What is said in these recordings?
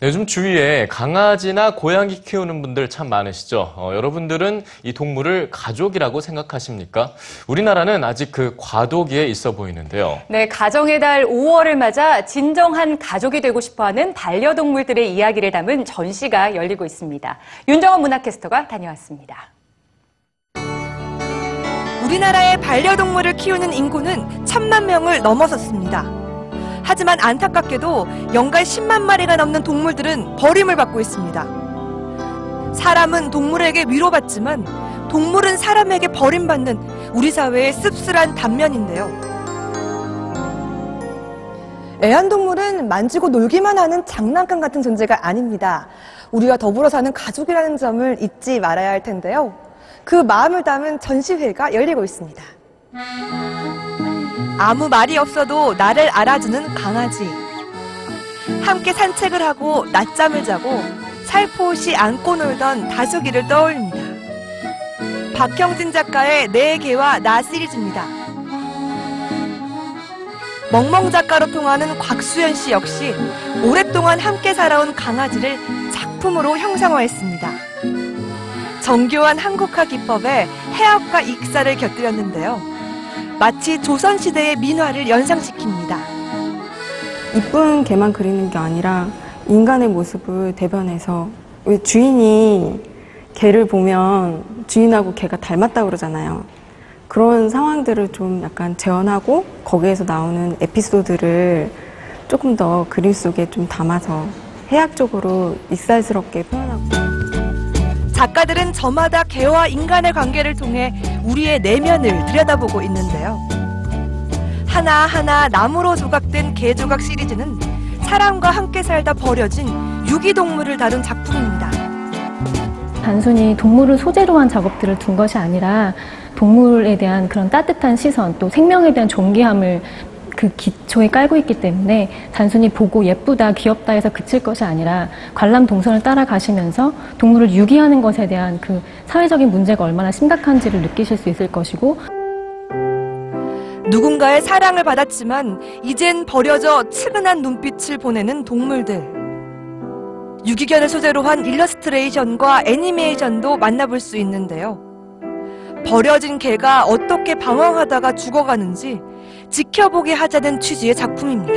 네, 요즘 주위에 강아지나 고양이 키우는 분들 참 많으시죠. 어, 여러분들은 이 동물을 가족이라고 생각하십니까? 우리나라는 아직 그 과도기에 있어 보이는데요. 네, 가정의 달 5월을 맞아 진정한 가족이 되고 싶어하는 반려동물들의 이야기를 담은 전시가 열리고 있습니다. 윤정원 문화캐스터가 다녀왔습니다. 우리나라의 반려동물을 키우는 인구는 천만 명을 넘어섰습니다. 하지만 안타깝게도 연간 10만 마리가 넘는 동물들은 버림을 받고 있습니다. 사람은 동물에게 위로받지만 동물은 사람에게 버림받는 우리 사회의 씁쓸한 단면인데요. 애완동물은 만지고 놀기만 하는 장난감 같은 존재가 아닙니다. 우리와 더불어 사는 가족이라는 점을 잊지 말아야 할 텐데요. 그 마음을 담은 전시회가 열리고 있습니다. 아무 말이 없어도 나를 알아주는 강아지. 함께 산책을 하고 낮잠을 자고 살포시 안고 놀던 다수기를 떠올립니다. 박형진 작가의 내 개와 나 시리즈입니다. 멍멍 작가로 통하는 곽수현 씨 역시 오랫동안 함께 살아온 강아지를 작품으로 형상화했습니다. 정교한 한국화 기법에 해학과 익사를 곁들였는데요. 마치 조선시대의 민화를 연상시킵니다. 이쁜 개만 그리는 게 아니라 인간의 모습을 대변해서 왜 주인이 개를 보면 주인하고 개가 닮았다 그러잖아요. 그런 상황들을 좀 약간 재현하고 거기에서 나오는 에피소드를 조금 더 그림 속에 좀 담아서 해학적으로 익살스럽게 표현하고 작가들은 저마다 개와 인간의 관계를 통해 우리의 내면을 들여다보고 있는데요. 하나하나 나무로 조각된 개 조각 시리즈는 사람과 함께 살다 버려진 유기동물을 다룬 작품입니다. 단순히 동물을 소재로 한 작업들을 둔 것이 아니라 동물에 대한 그런 따뜻한 시선 또 생명에 대한 존귀함을 그 기초에 깔고 있기 때문에 단순히 보고 예쁘다, 귀엽다 해서 그칠 것이 아니라 관람 동선을 따라가시면서 동물을 유기하는 것에 대한 그 사회적인 문제가 얼마나 심각한지를 느끼실 수 있을 것이고 누군가의 사랑을 받았지만 이젠 버려져 측은한 눈빛을 보내는 동물들. 유기견을 소재로 한 일러스트레이션과 애니메이션도 만나볼 수 있는데요. 버려진 개가 어떻게 방황하다가 죽어가는지 지켜보게 하자는 취지의 작품입니다.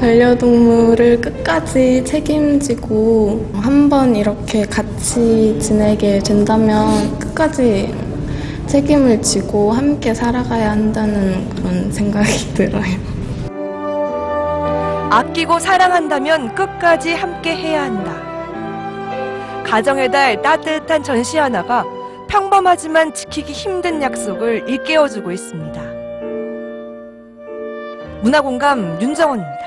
반려동물을 끝까지 책임지고 한번 이렇게 같이 지내게 된다면 끝까지 책임을 지고 함께 살아가야 한다는 그런 생각이 들어요. 아끼고 사랑한다면 끝까지 함께 해야 한다. 가정의 달 따뜻한 전시 하나가 평범하지만 지키기 힘든 약속을 일깨워주고 있습니다. 문화공감 윤정원입니다.